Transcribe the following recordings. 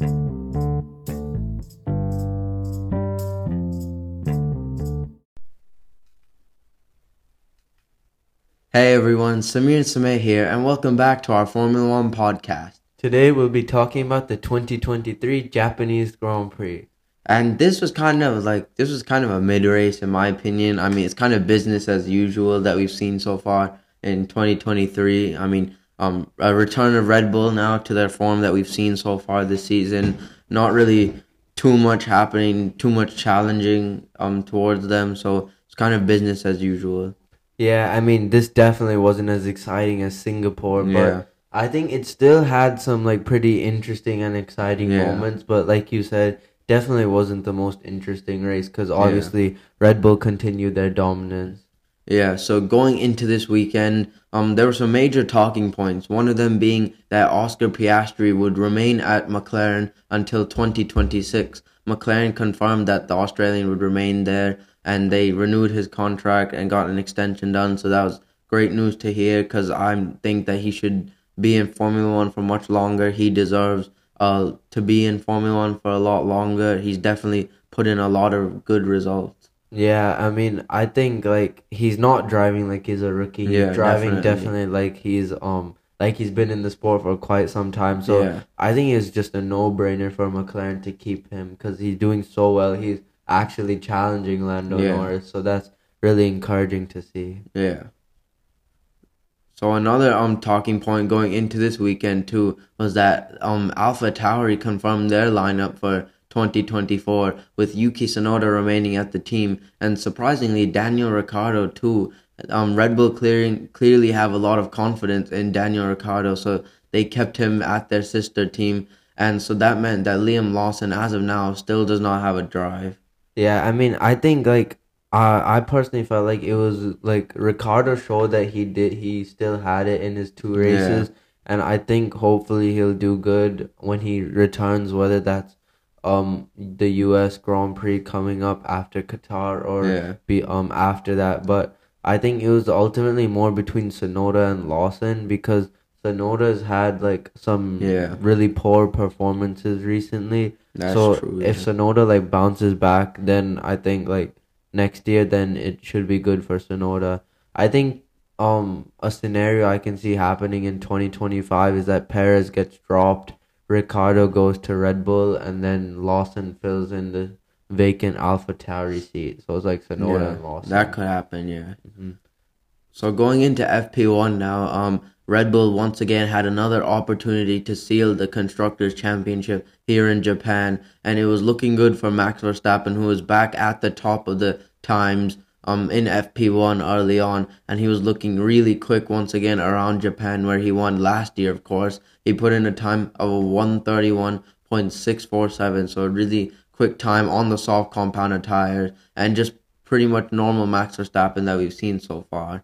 Hey everyone, Samir and Sameh here, and welcome back to our Formula One podcast. Today we'll be talking about the 2023 Japanese Grand Prix. And this was kind of like this was kind of a mid race in my opinion. I mean, it's kind of business as usual that we've seen so far in 2023. I mean, um, a return of Red Bull now to their form that we've seen so far this season. Not really too much happening, too much challenging um towards them. So it's kind of business as usual. Yeah, I mean, this definitely wasn't as exciting as Singapore, but Yeah. I think it still had some like pretty interesting and exciting Yeah. moments. But like you said, definitely wasn't the most interesting race because obviously Red Bull continued their dominance. Yeah, so going into this weekend, um, there were some major talking points. One of them being that Oscar Piastri would remain at McLaren until 2026. McLaren confirmed that the Australian would remain there, and they renewed his contract and got an extension done. So that was great news to hear because I think that he should be in Formula One for much longer. He deserves uh to be in Formula One for a lot longer. He's definitely put in a lot of good results. Yeah, I mean, I think like he's not driving like he's a rookie. He's Yeah, driving definitely. definitely like he's um like he's been in the sport for quite some time. So Yeah. I think it's just a no-brainer for McLaren to keep him because he's doing so well. He's actually challenging Lando Yeah. Norris, so that's really encouraging to see. Yeah. So another um talking point going into this weekend too was that um Alpha Tauri confirmed their lineup for 2024 with Yuki Tsunoda remaining at the team and surprisingly Daniel Ricciardo too. Um Red Bull clearing clearly have a lot of confidence in Daniel Ricciardo so they kept him at their sister team and so that meant that Liam Lawson as of now still does not have a drive. Yeah, I mean, I think like uh, I personally felt like it was like Ricciardo showed that he did he still had it in his two races, and I think hopefully he'll do good when he returns. Whether that's um the U.S. Grand Prix coming up after Qatar or Yeah. be um after that, but I think it was ultimately more between Tsunoda and Lawson because Tsunoda's had like some Yeah. really poor performances recently. That's so true. if yeah. Tsunoda like bounces back, then I think like next year, then it should be good for Tsunoda. I think um a scenario I can see happening in 2025 is that Perez gets dropped, Ricciardo goes to Red Bull, and then Lawson fills in the vacant Alpha Tauri seat. So it's like Tsunoda Yeah, and Lawson. That could happen, yeah. Mhm. So going into FP1 now, um, Red Bull once again had another opportunity to seal the Constructors' Championship here in Japan, and it was looking good for Max Verstappen, who was back at the top of the times um, in FP1 early on, and he was looking really quick once again around Japan, where he won last year, of course. He put in a time of 131.647, so a really quick time on the soft compounded tires, and just pretty much normal Max Verstappen that we've seen so far.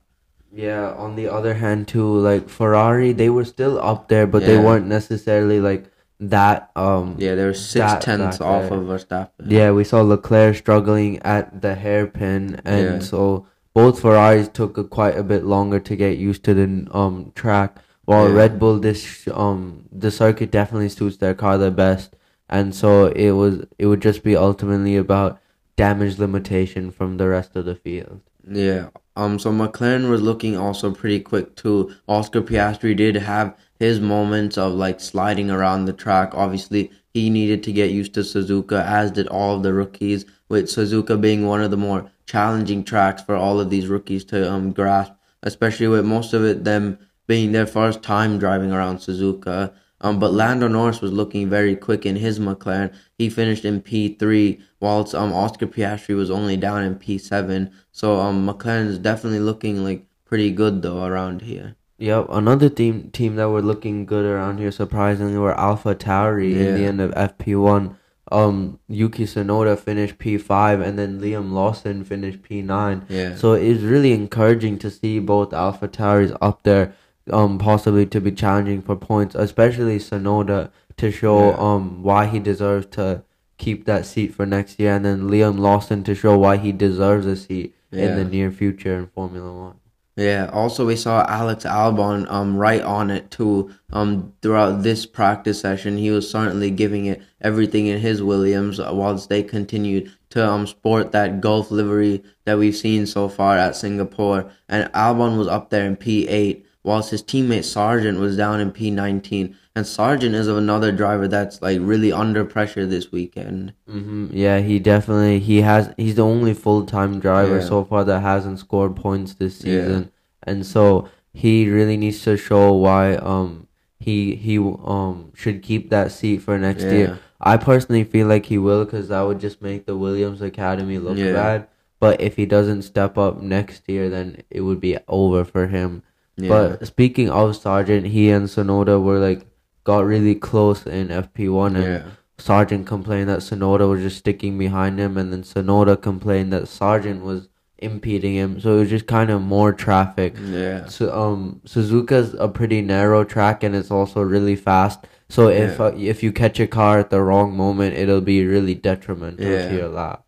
Yeah, on the other hand too, like Ferrari, they were still up there, but they weren't necessarily like that um Yeah, there were six That tenths back off there. of Verstappen. Yeah, we saw Leclerc struggling at the hairpin, and Yeah. so both Ferraris took a, quite a bit longer to get used to the um track. While Yeah. Red Bull, this um the circuit definitely suits their car the best, and so it was it would just be ultimately about damage limitation from the rest of the field. Yeah. Um. So McLaren was looking also pretty quick too. Oscar Piastri did have his moments of like sliding around the track. Obviously, he needed to get used to Suzuka, as did all of the rookies. With Suzuka being one of the more challenging tracks for all of these rookies to um grasp, especially with most of it them being their first time driving around Suzuka. Um, but Lando Norris was looking very quick in his McLaren. He finished in P3, whilst um Oscar Piastri was only down in P7. So um McLaren is definitely looking like pretty good though around here. Yep, another team team that were looking good around here surprisingly were Alpha Tauri in the end of FP1. Um, Yuki Tsunoda finished P5 and then Liam Lawson finished P9. Yeah. So it's really encouraging to see both Alpha Tauris up there, um, possibly to be challenging for points, especially Tsunoda to show Yeah. um why he deserves to keep that seat for next year, and then Liam Lawson to show why he deserves a seat in the near future in Formula One. Yeah. Also, we saw Alex Albon um right on it too. Um, throughout this practice session, he was certainly giving it everything in his Williams, whilst they continued to um sport that Gulf livery that we've seen so far at Singapore. And Albon was up there in P eight, whilst his teammate Sargeant was down in P nineteen. And Sargeant is another driver that's like really under pressure this weekend. hmm Yeah, he definitely he has. He's the only full time driver Yeah. so far that hasn't scored points this Yeah. season, and so he really needs to show why um he he um should keep that seat for next Yeah. year. I personally feel like he will because that would just make the Williams Academy look Yeah. bad. But if he doesn't step up next year, then it would be over for him. Yeah. But speaking of Sargeant, he and Tsunoda were like got really close in FP1 and yeah. Sargeant complained that Tsunoda was just sticking behind him, and then Tsunoda complained that Sargeant was impeding him. So it was just kind of more traffic. Yeah. So um, Suzuka's a pretty narrow track, and it's also really fast. So if Yeah. uh, if you catch a car at the wrong moment, it'll be really detrimental Yeah. to your lap.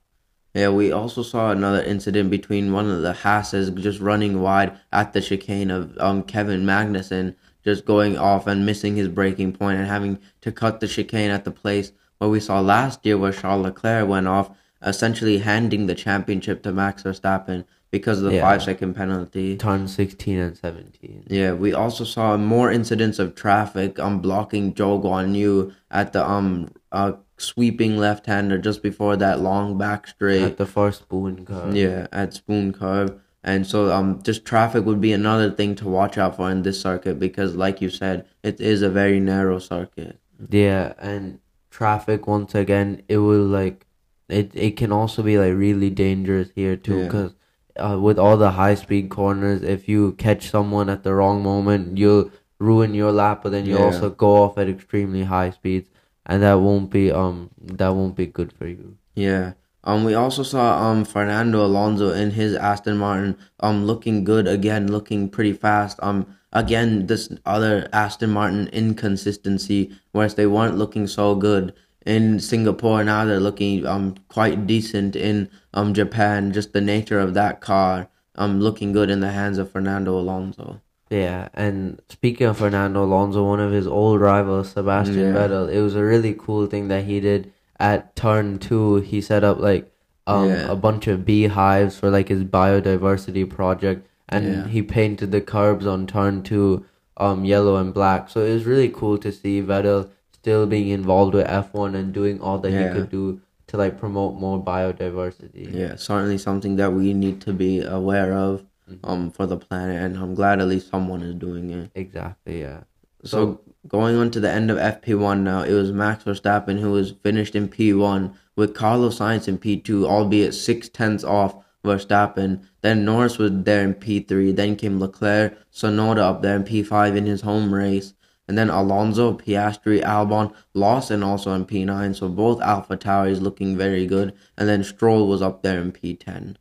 Yeah, we also saw another incident between one of the Hasses just running wide at the chicane of um Kevin Magnussen, just going off and missing his braking point and having to cut the chicane at the place where we saw last year where Charles Leclerc went off, essentially handing the championship to Max Verstappen because of the Yeah. five second penalty. Turn sixteen and seventeen. Yeah, we also saw more incidents of traffic um blocking Zhou Guan Yu at the um uh sweeping left hander just before that long back straight. At the first spoon curve. Yeah, at Spoon Curve. And so um just traffic would be another thing to watch out for in this circuit because like you said, it is a very narrow circuit. Yeah, and traffic once again, it will like it. It can also be like really dangerous here too, Yeah. because uh, with all the high speed corners, if you catch someone at the wrong moment, you'll ruin your lap, but then you Yeah. also go off at extremely high speeds, and that won't be um that won't be good for you. Yeah. Um we also saw um Fernando Alonso in his Aston Martin um looking good again, looking pretty fast. Um again this other Aston Martin inconsistency whereas they weren't looking so good in Singapore now they're looking um quite decent in um Japan just the nature of that car um looking good in the hands of Fernando Alonso. Yeah, and speaking of Fernando Alonso, one of his old rivals, Sebastian Yeah. Vettel, it was a really cool thing that he did at turn two. He set up like um Yeah. a bunch of beehives for like his biodiversity project, and Yeah. he painted the curbs on turn two um yellow and black. So it was really cool to see Vettel still being involved with F one and doing all that he could do to like promote more biodiversity. Yeah, certainly something that we need to be aware of um for the planet and I'm glad at least someone is doing it. Exactly. Yeah. So going on to the end of FP1 now, it was Max Verstappen who was finished in P1 with Carlos Sainz in P2, albeit six tenths off Verstappen. Then Norris was there in P3. Then came Leclerc, Tsunoda up there in P5 in his home race. And then Alonso, Piastri, Albon, Lawson also in P9. So both Alpha Tauris looking very good. And then Stroll was up there in P10.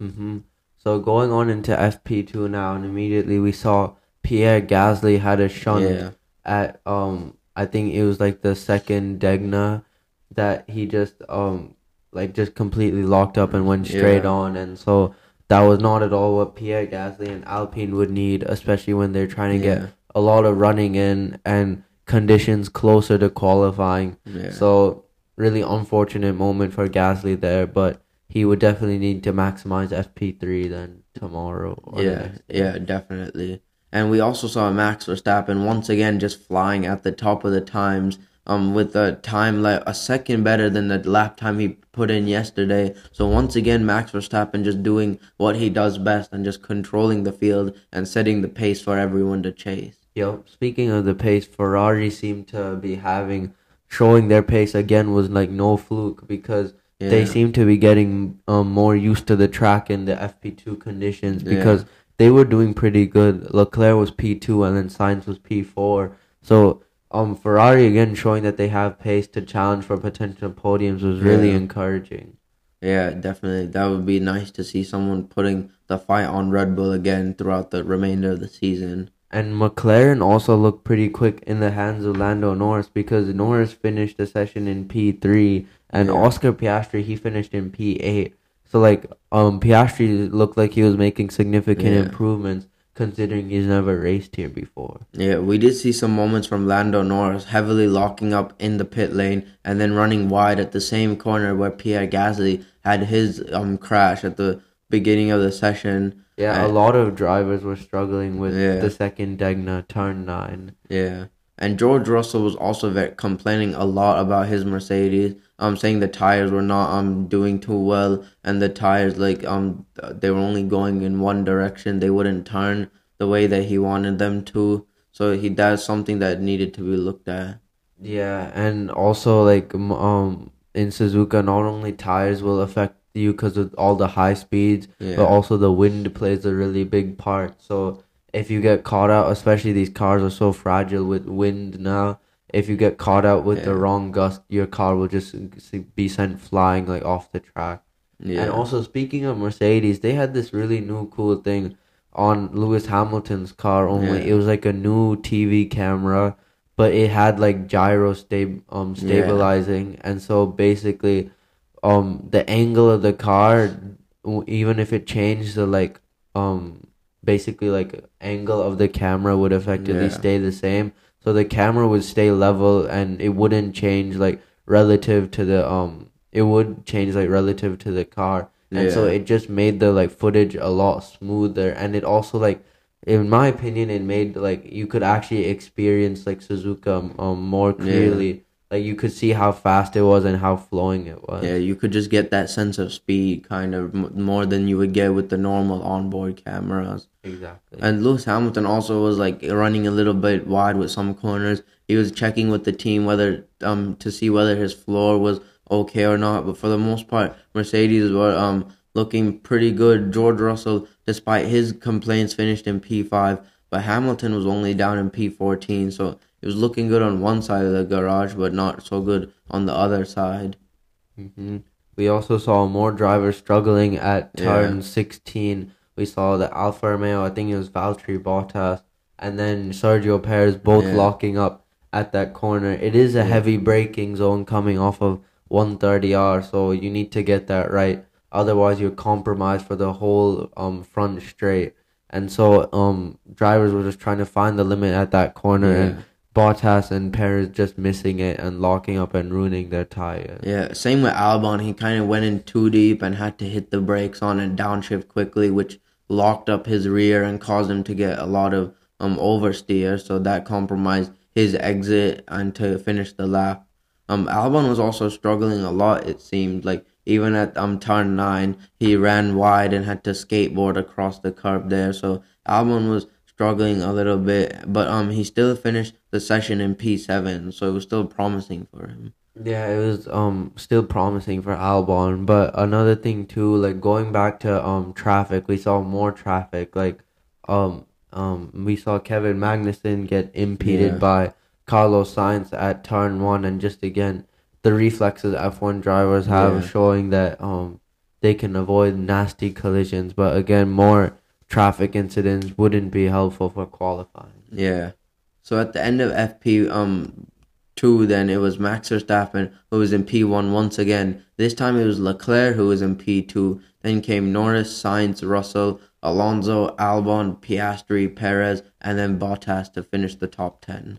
hmm So going on into FP2 now, and immediately we saw Pierre Gasly had a shunt Yeah. at um I think it was like the second Degner that he just um like just completely locked up and went straight Yeah. on, and so that was not at all what Pierre Gasly and Alpine would need, especially when they're trying to Yeah. get a lot of running in and conditions closer to qualifying. Yeah. So really unfortunate moment for Gasly there, but he would definitely need to maximize FP3 then tomorrow. Or Yeah, yeah, definitely. And we also saw Max Verstappen once again just flying at the top of the times, um, with a time like a second better than the lap time he put in yesterday. So once again, Max Verstappen just doing what he does best and just controlling the field and setting the pace for everyone to chase. Yo, speaking of the pace, Ferrari seemed to be having showing their pace again was like no fluke because they seem to be getting um, more used to the track and the FP2 conditions Yeah. because they were doing pretty good. Leclerc was P2 and then Sainz was P4. So um Ferrari again showing that they have pace to challenge for potential podiums was really Yeah. encouraging. Yeah, definitely. That would be nice to see someone putting the fight on Red Bull again throughout the remainder of the season. And McLaren also looked pretty quick in the hands of Lando Norris because Norris finished the session in P3 and Yeah. Oscar Piastri he finished in P8. So like um Piastri looked like he was making significant Yeah. improvements considering he's never raced here before. Yeah, we did see some moments from Lando Norris heavily locking up in the pit lane and then running wide at the same corner where Pierre Gasly had his um crash at the beginning of the session. Yeah, a Uh, lot of drivers were struggling with Yeah. the second Degner turn nine. Yeah. And George Russell was also very, complaining a lot about his Mercedes, um, saying the tires were not um doing too well, and the tires like um they were only going in one direction. They wouldn't turn the way that he wanted them to. So he that's something that needed to be looked at. Yeah, and also like um in Suzuka, not only tires will affect you because of all the high speeds, Yeah. but also the wind plays a really big part. So if you get caught out, especially these cars are so fragile with wind now. If you get caught out with the wrong gust, your car will just be sent flying like off the track. Yeah. And also speaking of Mercedes, they had this really new cool thing on Lewis Hamilton's car. Only Yeah. it was like a new TV camera, but it had like gyro stab um Yeah. stabilizing, and so basically, um the angle of the car, even if it changed the like um basically like angle of the camera would effectively Yeah. stay the same. So the camera would stay level and it wouldn't change like relative to the um it would change like relative to the car. And so it just made the like footage a lot smoother and it also like in my opinion it made like you could actually experience like Suzuka um more Yeah. Like you could see how fast it was and how flowing it was. Yeah, you could just get that sense of speed kind of m- more than you would get with the normal onboard cameras. Exactly. And Lewis Hamilton also was like running a little bit wide with some corners. He was checking with the team whether um to see whether his floor was okay or not. But for the most part, Mercedes were um looking pretty good. George Russell, despite his complaints, finished in P five, but Hamilton was only down in P fourteen. So it was looking good on one side of the garage, but not so good on the other side. hmm We also saw more drivers struggling at Yeah. turn 16. We saw the Alfa Romeo, I think it was Valtteri Bottas, and then Sergio Perez both Yeah. locking up at that corner. It is a heavy braking zone coming off of 130R, so you need to get that right. Otherwise, you're compromised for the whole um front straight. And so um drivers were just trying to find the limit at that corner, Yeah. and Bottas and Perez just missing it and locking up and ruining their tires. Yeah, same with Albon. He kind of went in too deep and had to hit the brakes on and downshift quickly, which locked up his rear and caused him to get a lot of um oversteer. So that compromised his exit and to finish the lap. Um, Albon was also struggling a lot. It seemed like even at um turn nine, he ran wide and had to skateboard across the curb there. So Albon was struggling a little bit, but um he still finished the session in P seven, so it was still promising for him. Yeah, it was um still promising for Albon, but another thing too, like going back to um traffic, we saw more traffic. Like um um we saw Kevin Magnussen get impeded Yeah. by Carlos Sainz at turn one, and just again the reflexes F one drivers have Yeah. showing that um they can avoid nasty collisions, but again more traffic incidents wouldn't be helpful for qualifying. Yeah. So at the end of FP um two, then it was Max Verstappen who was in P one once again. This time it was Leclerc who was in P two. Then came Norris, Sainz, Russell, Alonso, Albon, Piastri, Perez, and then Bottas to finish the top ten.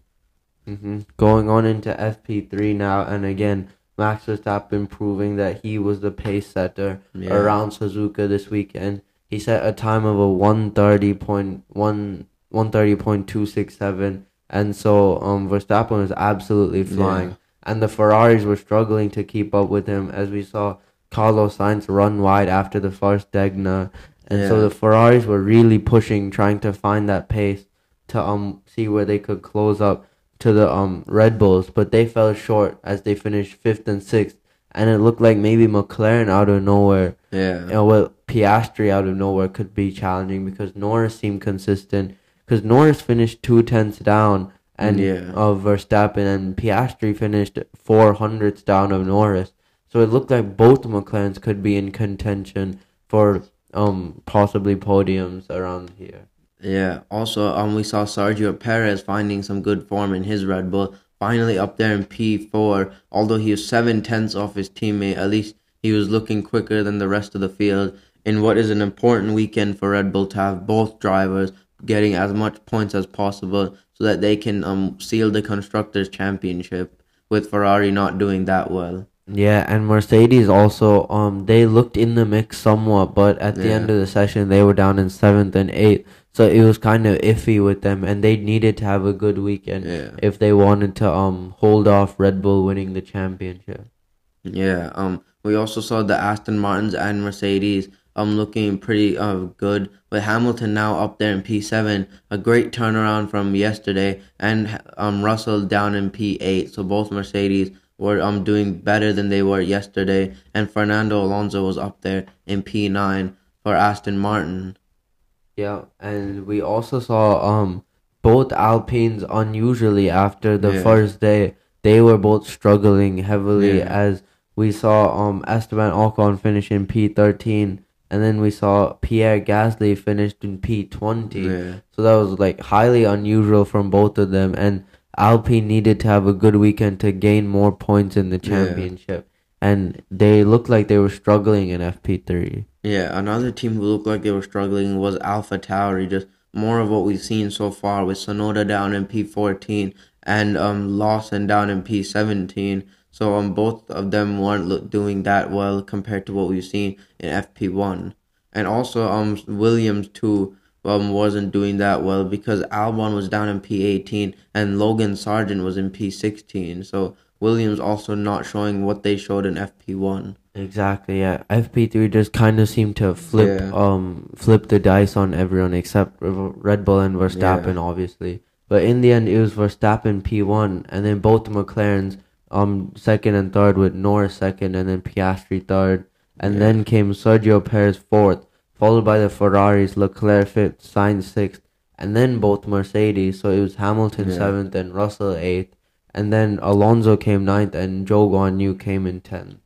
hmm Going on into FP3 now, and again, Max Verstappen proving that he was the pace setter Yeah. around Suzuka this weekend. He set a time of a 130.1 130.267 and so um Verstappen was absolutely flying. Yeah. and the Ferraris were struggling to keep up with him as we saw Carlos Sainz run wide after the first Degner. And so the Ferraris were really pushing trying to find that pace to um see where they could close up to the um Red Bulls. But they fell short as they finished 5th and 6th and it looked like maybe McLaren out of nowhere Yeah. you know, Piastri out of nowhere could be challenging because Norris seemed consistent. Because Norris finished two tenths down, and Yeah. of Verstappen, and Piastri finished four hundredths down of Norris. So it looked like both McLarens could be in contention for um possibly podiums around here. Yeah. Also, um, we saw Sergio Perez finding some good form in his Red Bull. Finally up there in P four. Although he was seven tenths off his teammate, at least He was looking quicker than the rest of the field in what is an important weekend for Red Bull to have both drivers getting as much points as possible so that they can um seal the constructors championship with Ferrari not doing that well. Yeah, and Mercedes also um they looked in the mix somewhat, but at the Yeah. end of the session they were down in seventh and eighth, so it was kind of iffy with them, and they needed to have a good weekend Yeah. if they wanted to um hold off Red Bull winning the championship. Yeah, um, we also saw the Aston Martins and Mercedes um looking pretty uh good with Hamilton now up there in P seven, a great turnaround from yesterday, and um Russell down in P eight. So both Mercedes were um doing better than they were yesterday, and Fernando Alonso was up there in P nine for Aston Martin. Yeah, and we also saw um both Alpines unusually after the Yeah. first day they were both struggling heavily Yeah. as we saw um Esteban Ocon finish in P thirteen and then we saw Pierre Gasly finished in P20. Yeah. So that was like highly unusual from both of them and Alpine needed to have a good weekend to gain more points in the championship. Yeah. And they looked like they were struggling in FP3. Yeah, another team who looked like they were struggling was Alpha Tauri, just more of what we've seen so far with Tsunoda down in P14 and um, Lawson down in P17 so on um, both of them weren't doing that well compared to what we've seen in FP1, and also um Williams too um wasn't doing that well because Albon was down in P18 and Logan Sargeant was in P16. So Williams also not showing what they showed in FP1. Exactly. Yeah, FP3 just kind of seemed to flip yeah. um flip the dice on everyone except Red Bull and Verstappen, yeah. obviously. But in the end, it was Verstappen P1, and then both the McLarens um second and third with Norris second, and then Piastri third, and Yeah. then came Sergio Perez fourth, followed by the Ferraris, Leclerc fifth, Sainz sixth, and then both Mercedes. So it was Hamilton Yeah. seventh and Russell eighth, and then Alonso came ninth, and Zhou Guan Yu came in tenth.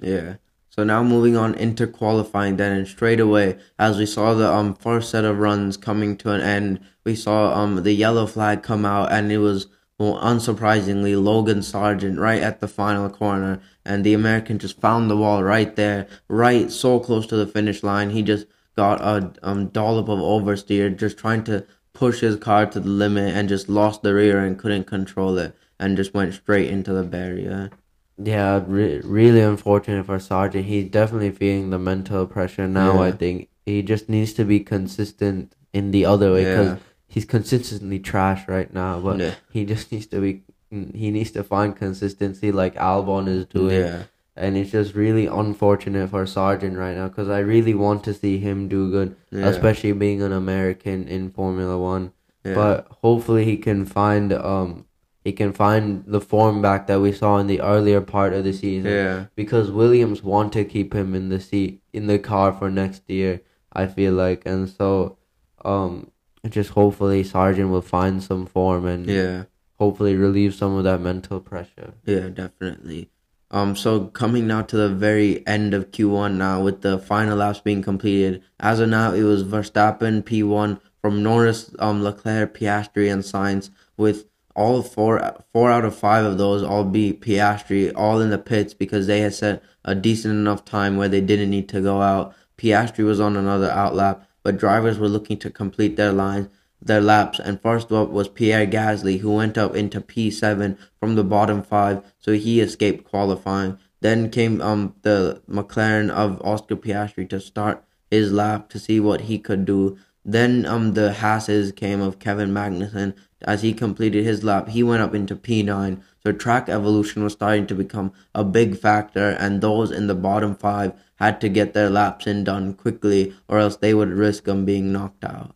Yeah. So now moving on into qualifying then and straight away as we saw the um first set of runs coming to an end, we saw um the yellow flag come out and it was well, unsurprisingly Logan Sargeant right at the final corner and the American just found the wall right there, right so close to the finish line. He just got a um dollop of oversteer just trying to push his car to the limit and just lost the rear and couldn't control it and just went straight into the barrier. Yeah, re- really unfortunate for Sargeant. He's definitely feeling the mental pressure now. I think he just needs to be consistent in the other way because Yeah. He's consistently trash right now. But Yeah. he just needs to be. He needs to find consistency like Albon is doing, Yeah. and it's just really unfortunate for Sargeant right now because I really want to see him do good, Yeah. especially being an American in Formula One. Yeah. But hopefully he can find um he can find the form back that we saw in the earlier part of the season yeah. because Williams want to keep him in the seat in the car for next year. I feel like, and so um, just hopefully Sargeant will find some form and Yeah. hopefully relieve some of that mental pressure. Yeah, definitely. Um, so coming now to the very end of Q1 now with the final laps being completed. As of now, it was Verstappen P1 from Norris, um, Leclerc, Piastri, and Sainz with all four four out of five of those all be Piastri all in the pits because they had set a decent enough time where they didn't need to go out. Piastri was on another outlap, but drivers were looking to complete their lines their laps, and first up was Pierre Gasly, who went up into P7 from the bottom five, so he escaped qualifying. Then came um the McLaren of Oscar Piastri to start his lap to see what he could do. Then um the Hasses came of Kevin Magnussen as he completed his lap. He went up into P9, so track evolution was starting to become a big factor, and those in the bottom five had to get their laps in done quickly, or else they would risk them being knocked out.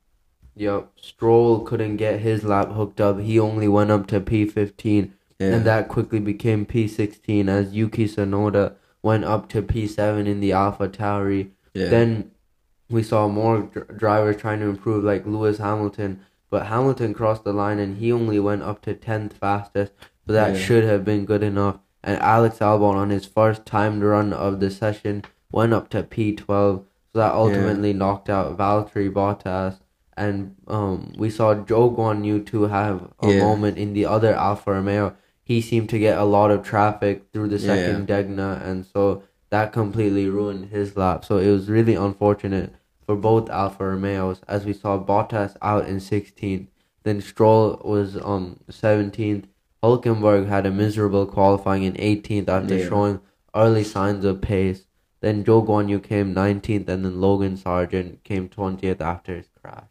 Yep, Stroll couldn't get his lap hooked up. He only went up to P15, Yeah. and that quickly became P16 as Yuki Tsunoda went up to P7 in the Alpha Tauri. Yeah. Then we saw more dr- drivers trying to improve, like Lewis Hamilton, but Hamilton crossed the line and he only went up to 10th fastest, so that Yeah. should have been good enough. And Alex Albon, on his first timed run of the session, went up to P12, so that ultimately knocked out Valtteri Bottas. And um, we saw Zhou Guan Yu to have a Yeah. moment in the other Alfa Romeo. He seemed to get a lot of traffic through the second Degner, and so that completely ruined his lap. So it was really unfortunate for both Alfa Romeos, as we saw Bottas out in 16th, then Stroll was on 17th. Hulkenberg had a miserable qualifying in 18th after Yeah. showing early signs of pace. Then Zhou Guan Yu came 19th, and then Logan Sargeant came 20th after his crash.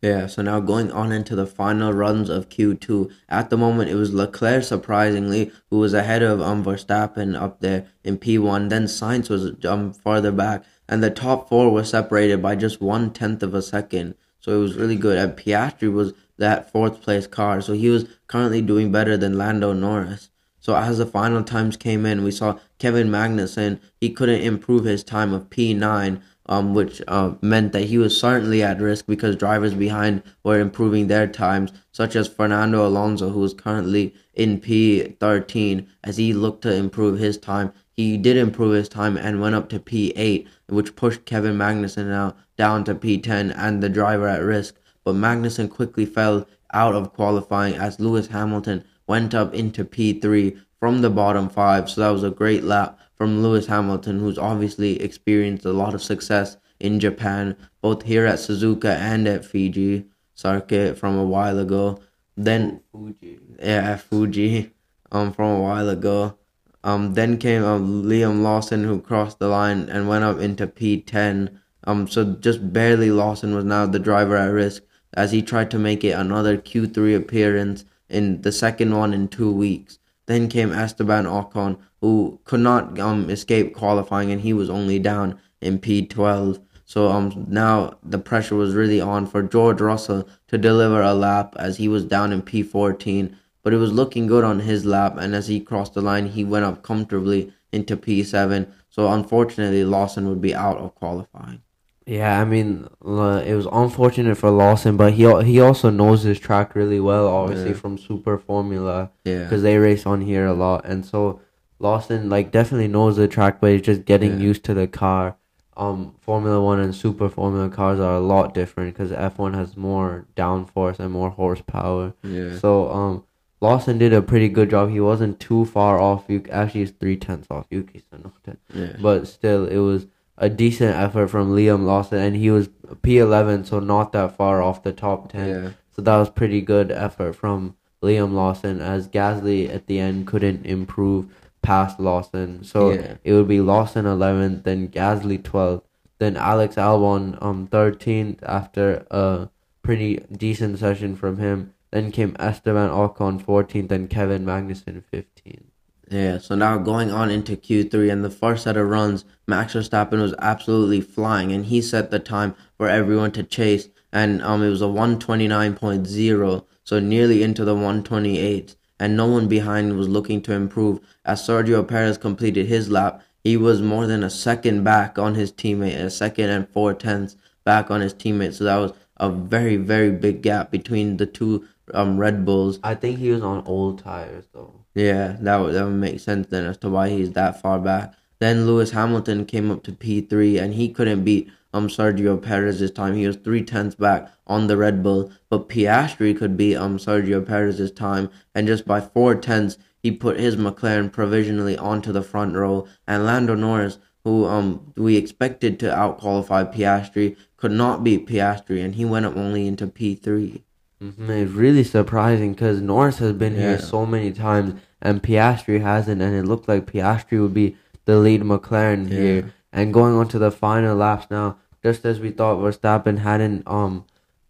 Yeah, so now going on into the final runs of Q2. At the moment, it was Leclerc, surprisingly, who was ahead of um, Verstappen up there in P1. Then Sainz was um, farther back, and the top four were separated by just one tenth of a second. So it was really good. And Piastri was that fourth place car, so he was currently doing better than Lando Norris. So as the final times came in, we saw Kevin Magnussen. He couldn't improve his time of P9, um, which uh, meant that he was certainly at risk because drivers behind were improving their times, such as Fernando Alonso, who is currently in P13, as he looked to improve his time. He did improve his time and went up to P8, which pushed Kevin Magnussen now down to P10 and the driver at risk. But Magnussen quickly fell out of qualifying as Lewis Hamilton went up into P3 from the bottom five. So that was a great lap from Lewis Hamilton, who's obviously experienced a lot of success in Japan, both here at Suzuka and at Fiji circuit from a while ago. Then Fuji. yeah, Fuji, um, from a while ago. Um, then came um, Liam Lawson, who crossed the line and went up into P10. Um, so just barely Lawson was now the driver at risk as he tried to make it another Q3 appearance in the second one in two weeks. Then came Esteban Ocon, who could not um escape qualifying, and he was only down in P12. So um now the pressure was really on for George Russell to deliver a lap as he was down in P14, but it was looking good on his lap, and as he crossed the line, he went up comfortably into P7. So unfortunately, Lawson would be out of qualifying. Yeah, I mean, uh, it was unfortunate for Lawson, but he he also knows his track really well, obviously Yeah. from Super Formula, Yeah, because they race on here a lot, and so Lawson like definitely knows the track, but he's just getting Yeah. used to the car. Um, Formula One and Super Formula cars are a lot different because F one has more downforce and more horsepower. yeah, So um, Lawson did a pretty good job. He wasn't too far off. You actually, he's three tenths off Yuki Tsunoda yeah, but still it was a decent effort from Liam Lawson and he was P11 so not that far off the top 10 yeah, so that was pretty good effort from Liam Lawson as Gasly at the end couldn't improve past Lawson. So Yeah. it would be Lawson 11th then Gasly 12th then Alex Albon um 13th after a pretty decent session from him then came Esteban Ocon 14th and Kevin Magnussen 15th Yeah, so now going on into Q3 and the first set of runs, Max Verstappen was absolutely flying and he set the time for everyone to chase and um it was a 129.0, so nearly into the 128 and no one behind was looking to improve as Sergio Perez completed his lap. He was more than a second back on his teammate, a second and four tenths back on his teammate. So that was a very, very big gap between the two um Red Bulls. I think he was on old tires though Yeah, that would that would make sense then as to why he's that far back. Then Lewis Hamilton came up to P three and he couldn't beat um Sergio Perez this time. He was three tenths back on the Red Bull, but Piastri could beat um Sergio Perez this time, and just by four tenths he put his McLaren provisionally onto the front row. And Lando Norris, who um we expected to out qualify Piastri, could not beat Piastri, and he went up only into P three. Hmm It's really surprising because Norris has been here so many times and Piastri hasn't, and it looked like Piastri would be the lead McLaren Yeah. here. And going on to the final laps now, just as we thought Verstappen hadn't um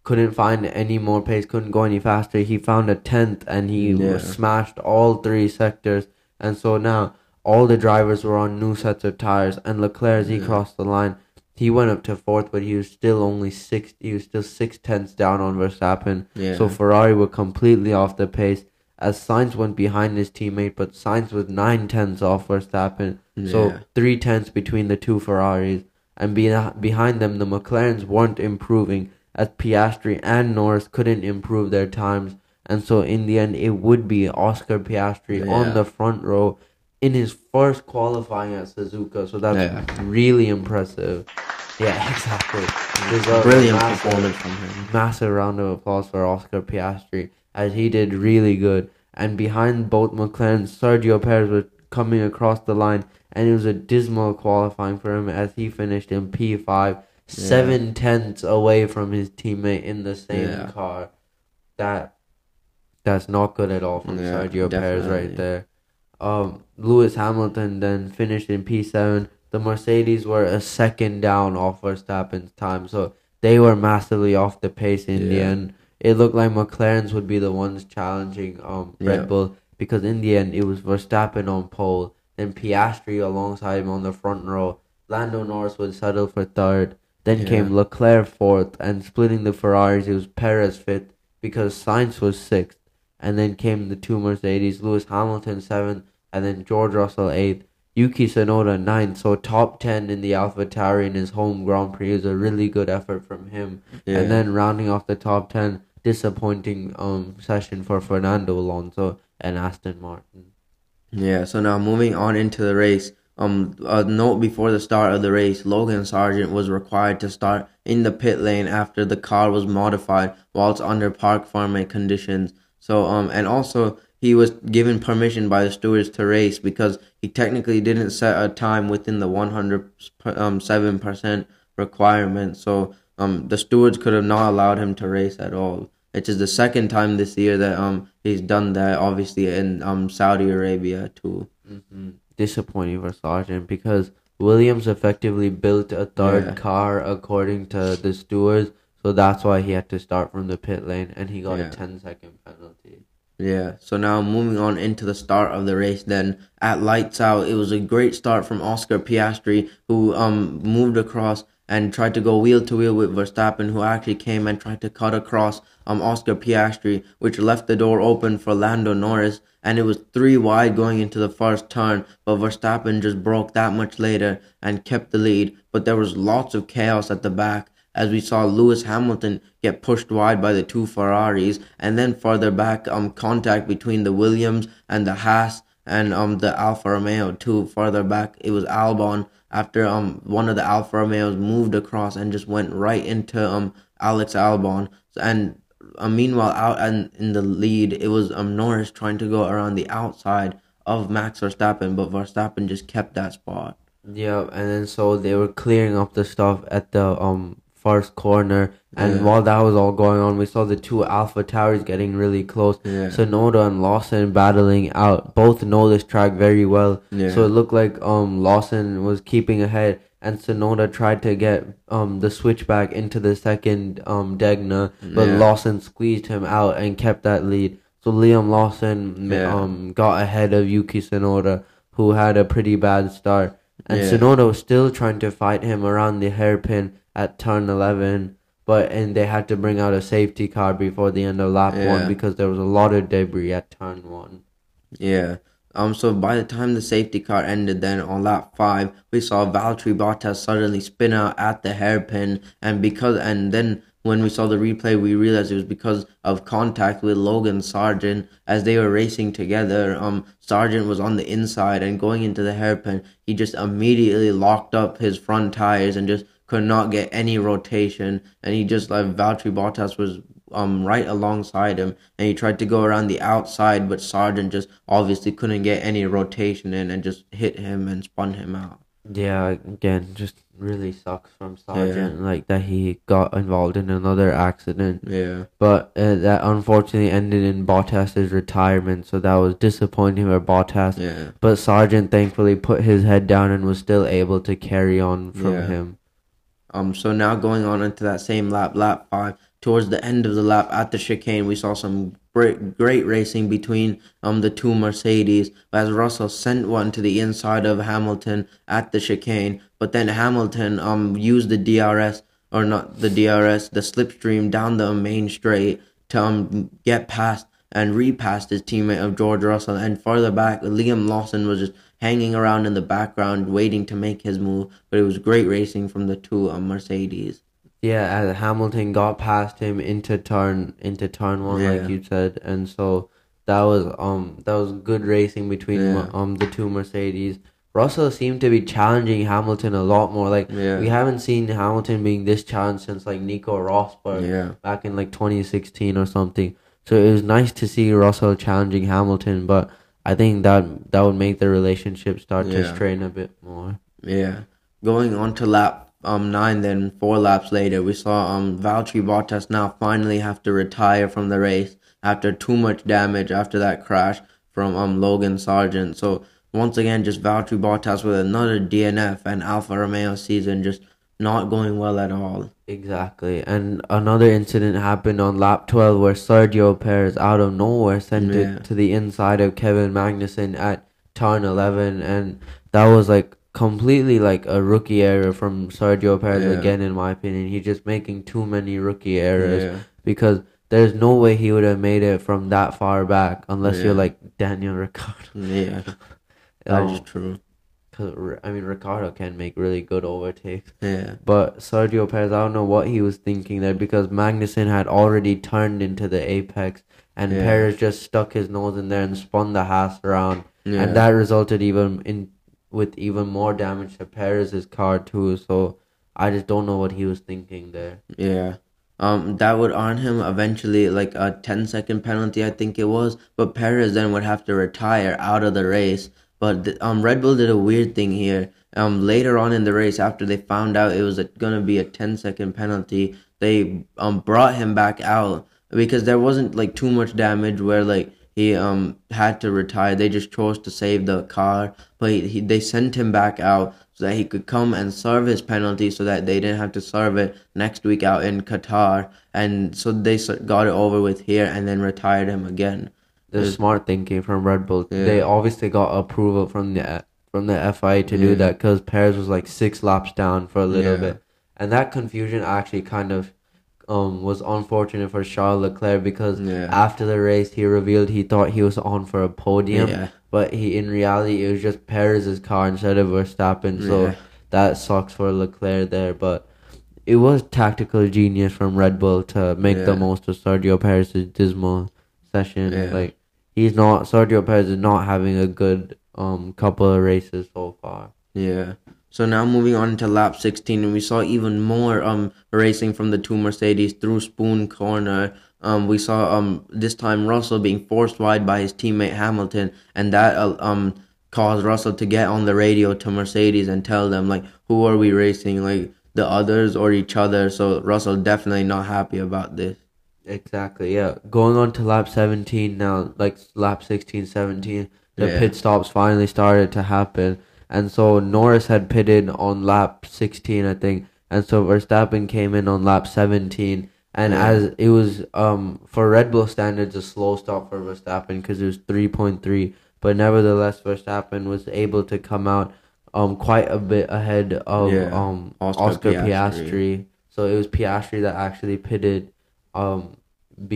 couldn't find any more pace, couldn't go any faster, he found a tenth and he Yeah. smashed all three sectors. And so now all the drivers were on new sets of tires, and Leclerc as he Yeah. crossed the line. He went up to fourth, but he was still only six. He was still six tenths down on Verstappen. Yeah. So Ferrari were completely off the pace as Sainz went behind his teammate, but Sainz was nine tenths off Verstappen. So three tenths between the two Ferraris, and be- behind them the McLarens weren't improving as Piastri and Norris couldn't improve their times, and so in the end it would be Oscar Piastri Yeah. on the front row in his first qualifying at Suzuka. So that's Yeah. really impressive. Yeah, exactly. Deserves a Brilliant massive- performance from him. massive round of applause for Oscar Piastri as he did really good. And behind both McLaren, Sergio Perez was coming across the line, and it was a dismal qualifying for him as he finished in P five, seven tenths away from his teammate in the same Yeah. car. That that's not good at all from Yeah, Sergio Perez right there. Um, Lewis Hamilton then finished in P seven. The Mercedes were a second down off Verstappen's time, so they were massively off the pace in the end. It looked like McLaren's would be the ones challenging um Yeah. Red Bull because in the end it was Verstappen on pole, then Piastri alongside him on the front row. Lando Norris would settle for third. Then Yeah. came Leclerc fourth, and splitting the Ferraris, it was Perez fifth because Sainz was sixth, and then came the two Mercedes, Lewis Hamilton seventh, and then George Russell eighth. Yuki Tsunoda ninth, so top ten in the AlphaTauri in his home Grand Prix is a really good effort from him. Yeah. And then rounding off the top ten, disappointing um session for Fernando Alonso and Aston Martin. Yeah, so now moving on into the race. Um, a note before the start of the race, Logan Sargeant was required to start in the pit lane after the car was modified whilst under parc fermé conditions. So, um, and also he was given permission by the stewards to race because he technically didn't set a time within the 107 percent requirement. So, um, the stewards could have not allowed him to race at all. It is the second time this year that um he's done that. Obviously in um Saudi Arabia too. hmm Disappointing for Sargeant because Williams effectively built a third Yeah. car according to the stewards, so that's why he had to start from the pit lane and he got Yeah. a 10 second penalty. Yeah. So now moving on into the start of the race, then at lights out, it was a great start from Oscar Piastri, who um moved across and tried to go wheel to wheel with Verstappen, who actually came and tried to cut across um Oscar Piastri, which left the door open for Lando Norris, and it was three wide going into the first turn, but Verstappen just broke that much later and kept the lead. But there was lots of chaos at the back as we saw Lewis Hamilton get pushed wide by the two Ferraris, and then further back, um, contact between the Williams and the Haas and um the Alfa Romeo too. Further back, it was Albon after um one of the Alfa Romeos moved across and just went right into um Alex Albon, and uh, meanwhile out and in the lead, it was um Norris trying to go around the outside of Max Verstappen, but Verstappen just kept that spot. Yeah, and then so they were clearing up the stuff at the um first corner, and Yeah. while that was all going on, we saw the two Alpha Tauris getting really close. Yeah. Tsunoda and Lawson battling out. Both know this track very well, Yeah. so it looked like um Lawson was keeping ahead, and Tsunoda tried to get um the switchback into the second um Degner, but Yeah. Lawson squeezed him out and kept that lead. So Liam Lawson Yeah. um got ahead of Yuki Tsunoda, who had a pretty bad start. And Yeah. Tsunoda was still trying to fight him around the hairpin at turn 11, but and they had to bring out a safety car before the end of lap Yeah. one because there was a lot of debris at turn one. Yeah. Um. So by the time the safety car ended, then on lap five, we saw Valtteri Bottas suddenly spin out at the hairpin, and because and then when we saw the replay, we realized it was because of contact with Logan Sargeant as they were racing together. Um, Sargeant was on the inside and going into the hairpin, he just immediately locked up his front tires and just could not get any rotation, and he just like Valtteri Bottas was um right alongside him and he tried to go around the outside but Sargeant just obviously couldn't get any rotation in and just hit him and spun him out. Yeah, again, just really sucks from Sargeant like that he got involved in another accident. Yeah. But uh, that unfortunately ended in Bottas's retirement, so that was disappointing for Bottas. Yeah. But Sargeant thankfully put his head down and was still able to carry on from Yeah. him. Um so now going on into that same lap, lap five, towards the end of the lap at the chicane we saw some great great racing between um the two Mercedes. As Russell sent one to the inside of Hamilton at the chicane, but then Hamilton um used the DRS or not the DRS, the slipstream down the main straight to um get past and repassed his teammate of George Russell. And further back Liam Lawson was just hanging around in the background waiting to make his move, but it was great racing from the two um, Mercedes. Yeah, as Hamilton got past him into turn into turn one, Yeah. like you said, and so that was um that was good racing between Yeah. um the two Mercedes. Russell seemed to be challenging Hamilton a lot more. Like Yeah. we haven't seen Hamilton being this challenged since like Nico Rosberg Yeah. back in like 2016 or something. So it was nice to see Russell challenging Hamilton, but I think that that would make the relationship start to strain a bit more. Yeah. Going on to lap um nine, then four laps later, we saw um Valtteri Bottas now finally have to retire from the race after too much damage after that crash from um Logan Sargeant. So once again, just Valtteri Bottas with another DNF and Alfa Romeo season just not going well at all. Exactly. And another incident happened on lap 12 where Sergio Perez out of nowhere sent Yeah. it to the inside of Kevin Magnussen at turn 11 and that was like completely like a rookie error from Sergio Perez Yeah. again in my opinion. He's just making too many rookie errors Yeah. because there's no way he would have made it from that far back unless you're like Daniel Ricciardo. Yeah. That's Um, true. 'Cause I mean Ricciardo can make really good overtakes. Yeah. But Sergio Perez, I don't know what he was thinking there because Magnussen had already turned into the apex and Yeah. Perez just stuck his nose in there and spun the Haas around. Yeah. And that resulted even in with even more damage to Perez's car too. So I just don't know what he was thinking there. Yeah. Um, that would earn him eventually like a 10 second penalty, I think it was. But Perez then would have to retire out of the race. But um, Red Bull did a weird thing here. Um, later on in the race, after they found out it was gonna be a 10 second penalty, they um brought him back out because there wasn't like too much damage where like he um had to retire. They just chose to save the car, but he, he, they sent him back out so that he could come and serve his penalty, so that they didn't have to serve it next week out in Qatar. And so they got it over with here, and then retired him again. The There's- smart thinking from Red Bull. Yeah. They obviously got approval from the from the FIA to do that because Perez was like six laps down for a little Yeah. bit, and that confusion actually kind of um was unfortunate for Charles Leclerc because Yeah. after the race he revealed he thought he was on for a podium, Yeah. but he in reality it was just Perez's car instead of Verstappen. So Yeah. that sucks for Leclerc there, but. It was tactical genius from Red Bull to make the most of Sergio Perez's dismal session. Yeah. Like he's not Sergio Perez is not having a good um couple of races so far. Yeah. So now moving on to lap 16, and we saw even more um racing from the two Mercedes through Spoon Corner. Um, we saw um this time Russell being forced wide by his teammate Hamilton, and that uh, um caused Russell to get on the radio to Mercedes and tell them like who are we racing like the others or each other. So Russell definitely not happy about this. Exactly, yeah. Going on to lap 17 now, like lap 16, 17, the Yeah. pit stops finally started to happen. And so Norris had pitted on lap 16, I think. And so Verstappen came in on lap 17. And Yeah. as it was, um, for Red Bull standards, a slow stop for Verstappen because it was 3.3. But nevertheless, Verstappen was able to come out um quite a bit ahead of Yeah. um Oscar Oscar, Piastri. Piastri. So it was Piastri that actually pitted um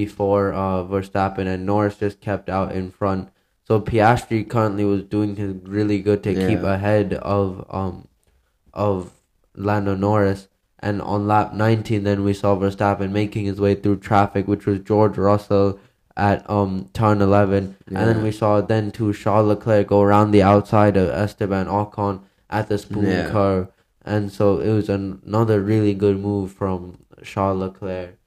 before uh Verstappen and Norris just kept out in front. So Piastri currently was doing his really good to keep ahead of um of Lando Norris. And on lap 19, then we saw Verstappen making his way through traffic, which was George Russell at um turn 11. And then we saw then to Charles Leclerc go around the outside of Esteban Ocon at the spoon Yeah. curve. And so it was an- another really good move from Charles Leclerc.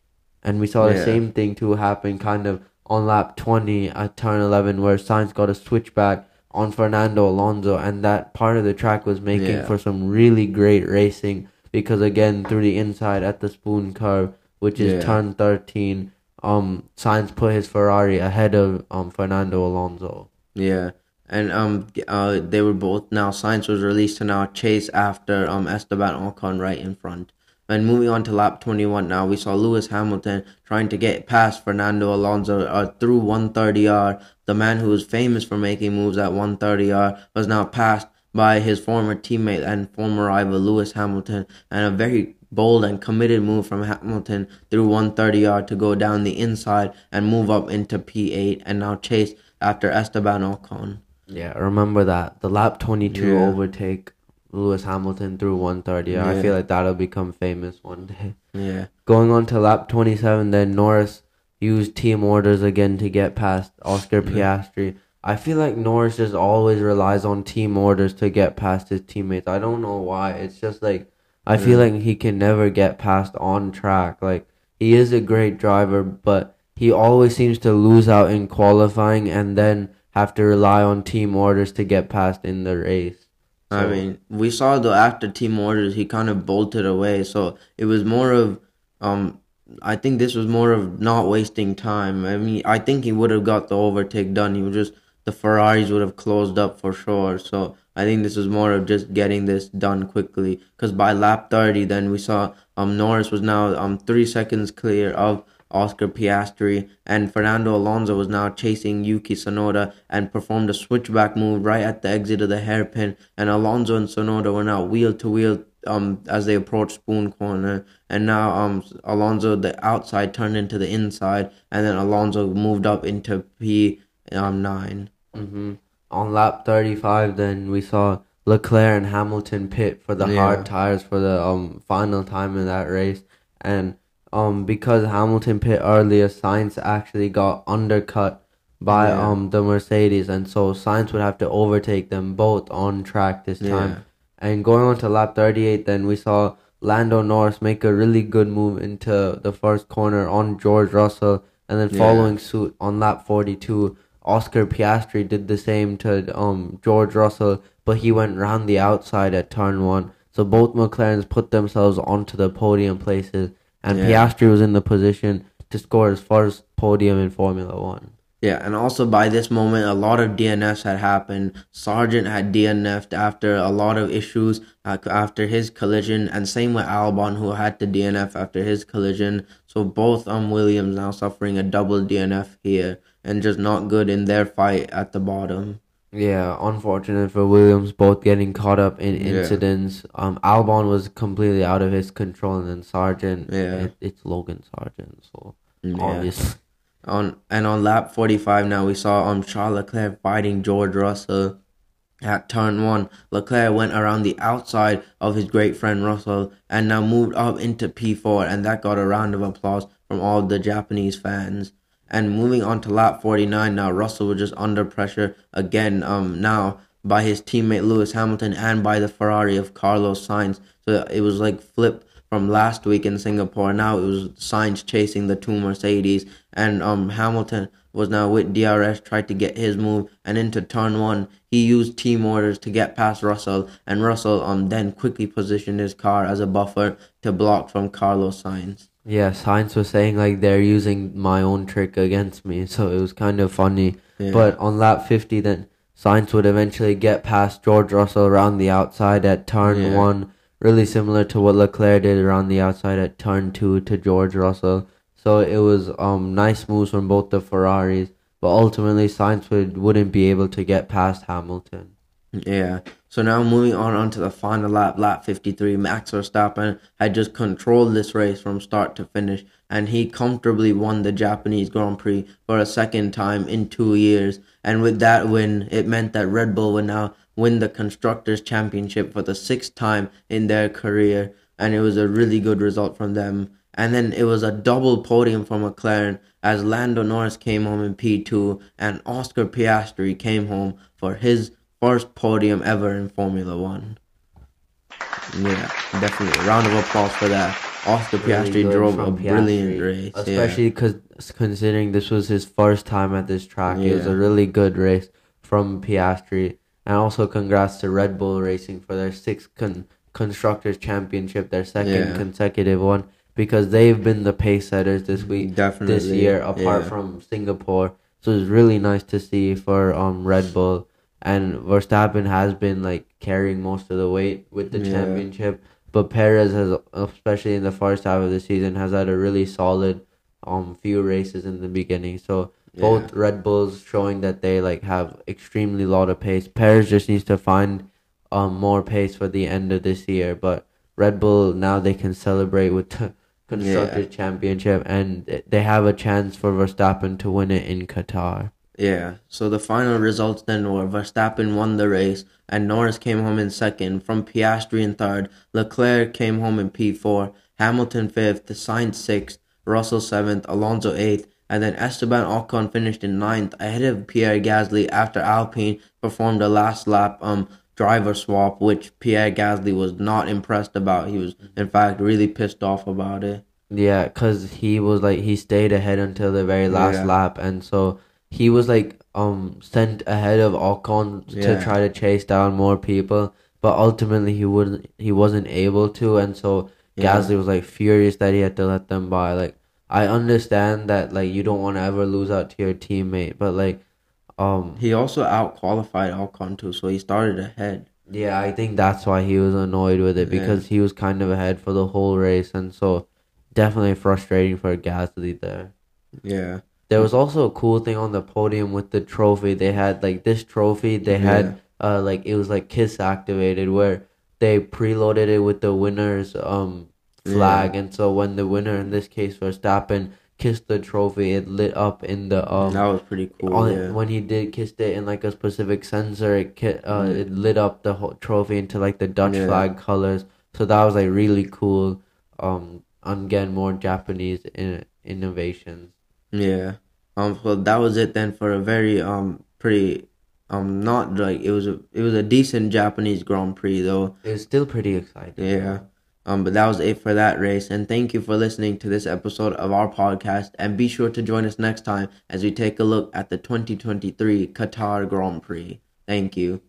And we saw the Yeah. same thing too happen kind of on lap 20 at turn 11 where Sainz got a switchback on Fernando Alonso and that part of the track was making Yeah. for some really great racing because again through the inside at the spoon curve which is Yeah. turn 13 um Sainz put his Ferrari ahead of um Fernando Alonso. Yeah, and um, uh, they were both now. Sainz was released to now chase after um Esteban Ocon right in front. And moving on to lap 21 now, we saw Lewis Hamilton trying to get past Fernando Alonso uh, through 130R. The man who was famous for making moves at 130R was now passed by his former teammate and former rival Lewis Hamilton, and a very bold and committed move from Hamilton through 130R to go down the inside and move up into P8 and now chase after Esteban Ocon. Yeah, remember that. The lap 22 Yeah. overtake Lewis Hamilton through 130. Yeah. I feel like that'll become famous one day. Yeah, Going on to lap 27, then Norris used team orders again to get past Oscar Piastri. I feel like Norris just always relies on team orders to get past his teammates. I don't know why. It's just like I feel like he can never get past on track. Like he is a great driver, but he always seems to lose out in qualifying and then have to rely on team orders to get past in the race. I mean, we saw though after team orders, he kind of bolted away. So it was more of, um, I think this was more of not wasting time. I mean, I think he would have got the overtake done. He was just the Ferraris would have closed up for sure. So I think this was more of just getting this done quickly. Because by lap thirty, then we saw um Norris was now um three seconds clear of Oscar Piastri, and Fernando Alonso was now chasing Yuki Tsunoda and performed a switchback move right at the exit of the hairpin. And Alonso and Tsunoda were now wheel to wheel um as they approached Spoon Corner, and now um Alonso the outside turned into the inside, and then Alonso moved up into P um nine. hmm On lap 35, then we saw Leclerc and Hamilton pit for the Yeah. hard tires for the um final time in that race, and um because Hamilton pit earlier, Sainz actually got undercut by Yeah. um the Mercedes, and so Sainz would have to overtake them both on track this time. Yeah. And going on to lap 38, then we saw Lando Norris make a really good move into the first corner on George Russell, and then Yeah. following suit on lap 42, Oscar Piastri did the same to um George Russell, but he went round the outside at turn one. So both McLarens put themselves onto the podium places, and Yeah. Piastri was in the position to score his first podium in Formula One. Yeah, and also by this moment, a lot of DNFs had happened. Sargeant had DNF'd after a lot of issues uh, after his collision, and same with Albon, who had to DNF after his collision. So both um Williams now suffering a double DNF here, and just not good in their fight at the bottom. Yeah, unfortunate for Williams, both getting caught up in Yeah. incidents. Um, Albon was completely out of his control, and then Sargeant, Yeah. it, it's Logan Sargeant, so Yeah. obviously. On and on lap forty five now we saw um Charles Leclerc fighting George Russell at turn one. Leclerc went around the outside of his great friend Russell and now moved up into P four and that got a round of applause from all the Japanese fans. And moving on to lap forty nine now Russell was just under pressure again um now by his teammate Lewis Hamilton and by the Ferrari of Carlos Sainz. So it was like flip from last week in Singapore. Now it was Sainz chasing the two Mercedes, and um Hamilton was now with DRS, tried to get his move, and into turn one, he used team orders to get past Russell, and Russell um then quickly positioned his car as a buffer to block from Carlos Sainz. Yeah, Sainz was saying like they're using my own trick against me, so it was kind of funny. Yeah. But on lap 50, then Sainz would eventually get past George Russell around the outside at turn Yeah. one, really similar to what Leclerc did around the outside at turn two to George Russell. So it was um nice moves from both the Ferraris, but ultimately Sainz would, wouldn't be able to get past Hamilton. Yeah. So now moving on onto the final lap, lap 53, Max Verstappen had just controlled this race from start to finish, and he comfortably won the Japanese Grand Prix for a second time in two years. And with that win, it meant that Red Bull would now win the Constructors' Championship for the sixth time in their career, and it was a really good result from them. And then it was a double podium for McLaren as Lando Norris came home in P2 and Oscar Piastri came home for his first podium ever in Formula One. Yeah, definitely. A round of applause for that. Oscar Really Piastri drove a from brilliant race. especially because considering this was his first time at this track. It was a really good race from Piastri, and also congrats to Red Bull Racing for their sixth con- constructors championship, their second Yeah. consecutive one, because they've been the pace setters this week. Definitely. this year, apart yeah. from Singapore. So it's really nice to see for um Red Bull. And Verstappen has been like carrying most of the weight with the Yeah. championship but Perez has, especially in the first half of the season, has had a really solid um few races in the beginning. So both Red Bulls showing that they like have extremely lot of pace. Perez just needs to find um more pace for the end of this year, but Red Bull now they can celebrate with the constructors championship and they have a chance for Verstappen to win it in Qatar. Yeah. So the final results then were Verstappen won the race and Norris came home in second. From Piastri in third, Leclerc came home in P4, Hamilton fifth, Sainz sixth, Russell seventh, Alonso eighth, and then Esteban Ocon finished in ninth ahead of Pierre Gasly after Alpine performed a last lap um driver swap, which Pierre Gasly was not impressed about. He was in fact really pissed off about it. Yeah, cause he was like he stayed ahead until the very last Yeah. lap, and so he was like um sent ahead of Ocon to try to chase down more people, but ultimately he wouldn't he wasn't able to, and so Yeah. Gasly was like furious that he had to let them by. Like I understand that like you don't want to ever lose out to your teammate, but like um He also out qualified Ocon too, so he started ahead. yeah, I think that's why he was annoyed with it Yeah. because he was kind of ahead for the whole race, and so definitely frustrating for Gasly there. Yeah. There was also a cool thing on the podium with the trophy. They had like this trophy. They had uh like it was like Kiss activated where they preloaded it with the winner's um flag, and so when the winner in this case was Verstappen kissed the trophy, it lit up in the um that was pretty cool. yeah. when he did kissed it in like a specific sensor, it ki- uh Mm. it lit up the whole trophy into like the Dutch Yeah. flag colors. So that was like really cool. Um, again more Japanese in- innovations. Yeah. Um. So that was it then for a very um pretty um not like it was a it was a decent Japanese Grand Prix though. It was still pretty exciting. Yeah. Um. But that was it for that race. And thank you for listening to this episode of our podcast. And be sure to join us next time as we take a look at the 2023 Qatar Grand Prix. Thank you.